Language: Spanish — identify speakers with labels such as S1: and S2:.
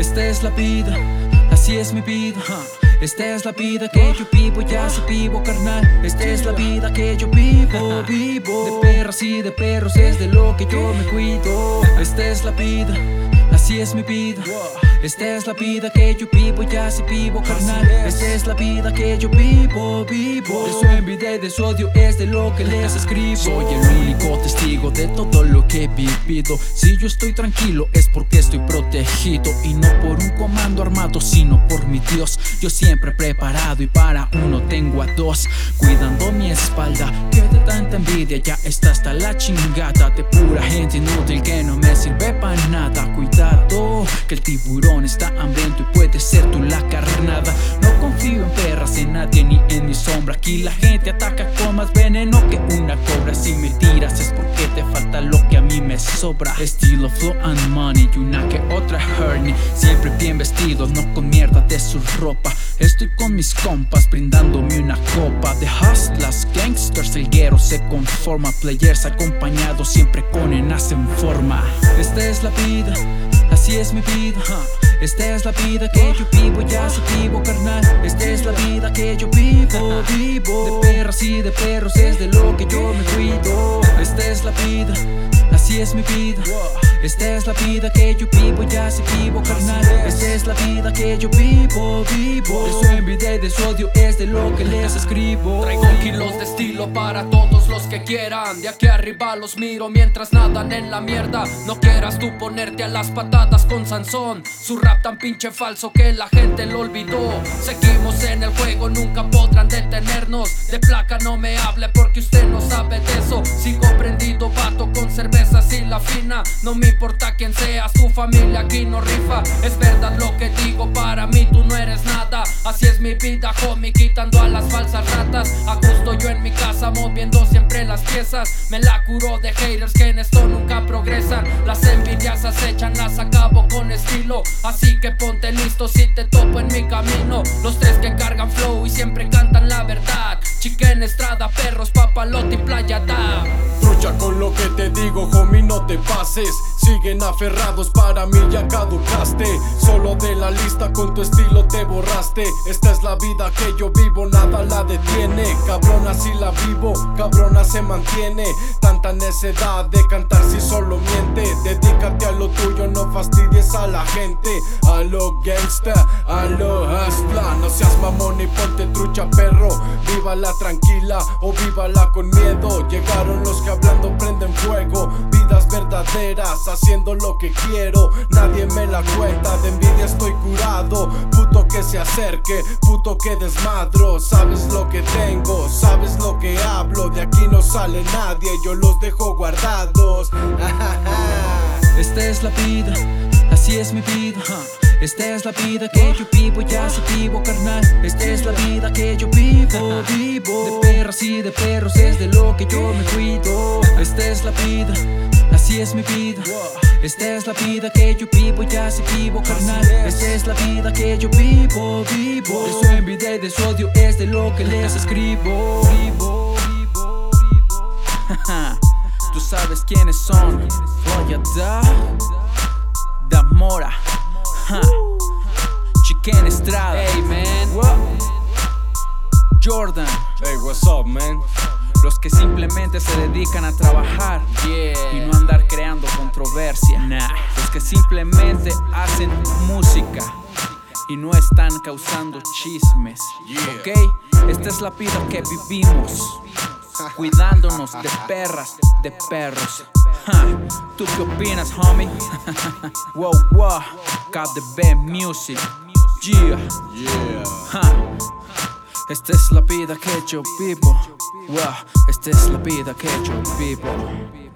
S1: Esta es la vida, así es mi vida. Esta es la vida que yo vivo, ya se vivo, carnal. Esta es la vida que yo vivo, vivo. De perras y de perros es de lo que yo me cuido. Esta es la vida, así es mi vida. Esta es la vida que yo vivo, ya se vivo, carnal. Esta es la vida que yo vivo, vivo. De su envidia y de su odio es de lo que les escribo. Soy el único testigo de todo lo que he vivido. Si yo estoy tranquilo es porque estoy protegido. Y no por un comando armado, sino por mi Dios. Yo siempre preparado y para uno tengo a dos. Cuidando mi espalda, que de tanta envidia ya está hasta la chingada. De pura gente inútil que no me sirve para nada. Cuidado, el tiburón está hambriento y puede ser tú la carnada. No confío en perras, en nadie ni en mi sombra. Aquí la gente ataca con más veneno que una cobra. Si me tiras es porque te falta lo que a mí me sobra. Estilo, flow and money y una que otra hernia. Siempre bien vestido, no con mierda de su ropa. Estoy con mis compas brindándome una copa de hustlas, gangsters, el guero se conforma. Players acompañados siempre con enas en forma. Esta es la vida, así es mi vida. Esta es la vida que yo vivo, ya se vivo, carnal. Esta es la vida que yo vivo, vivo. De perras y de perros es de lo que yo me cuido. Esta es la vida, así es mi vida. Esta es la vida que yo vivo, ya se vivo, carnal. Esta es la vida que yo vivo, vivo. De su envidia y de su odio es de lo que les escribo.
S2: Traigo kilos de estilo para todos los que quieran. De aquí arriba los miro mientras nadan en la mierda. No quieras tú ponerte a las patadas con Sansón. Su rap tan pinche falso que la gente lo olvidó. Seguimos en el juego, nunca podrán detenernos. De placa no me hable porque usted no sabe de eso. Sigo prendido, vato con cervezas y la fina. No me importa quién seas, tu familia aquí no rifa. Es verdad lo que digo, para mí tú no eres nada. Así es mi vida, homie, quitando a las falsas ratas. Ajusto yo en mi casa, moviendo Me la curo de haters que en esto nunca progresan. Las envidias acechan, las acabo con estilo. Así que ponte listo si te topo en mi camino. Los tres que cargan flow y siempre cantan la verdad. Chiquen, estrada, perros, papalote y playa da.
S3: Trucha con lo que te digo, homie, no te pases. Siguen aferrados, para mí ya caducaste. Solo de la lista con tu estilo te borraste. Esta es la vida que yo vivo, nada la detiene. Cabrona si la vivo, cabrona se mantiene. Tanta necedad de cantar si solo miente. Dedícate a lo tuyo, no fastidies a la gente. A lo gangsta, a lo hustla. No seas mamón y ponte trucha, perro. Vívala tranquila o vívala con miedo. Llegaron los haciendo lo que quiero. Nadie me la cuenta, de envidia estoy curado. Puto que se acerque, puto que desmadro. Sabes lo que tengo, sabes lo que hablo. De aquí no sale nadie, yo los dejo guardados.
S1: Esta es la vida, así es mi vida. Esta es la vida que yo vivo, ya se vivo, carnal. Esta es la vida que yo vivo, vivo. De perras y de perros es de lo que yo me cuido. Esta es la vida, así es mi vida. Esta es la vida que yo vivo, ya se vivo, carnal. Esta es la vida que yo vivo, vivo. De su envidia y de su odio es de lo que les escribo. Vivo, vivo, vivo. Tú sabes quiénes son. Royada, Damora, ja. Chiquen Estrada,
S2: Hey man.
S1: Jordan.
S3: Hey, what's up, man?
S1: Los que simplemente se dedican a trabajar
S2: Yeah.
S1: y no andar creando controversia. Los que simplemente hacen música y no están causando chismes. ¿Ok? Esta es la vida que vivimos. Cuidándonos de perras, de perros. ¿Tú qué opinas, homie? wow, wow. KDB Music. Yeah.
S3: Yeah.
S1: Esta es la vida que yo vivo. Wow, esta es la vida que yo vivo.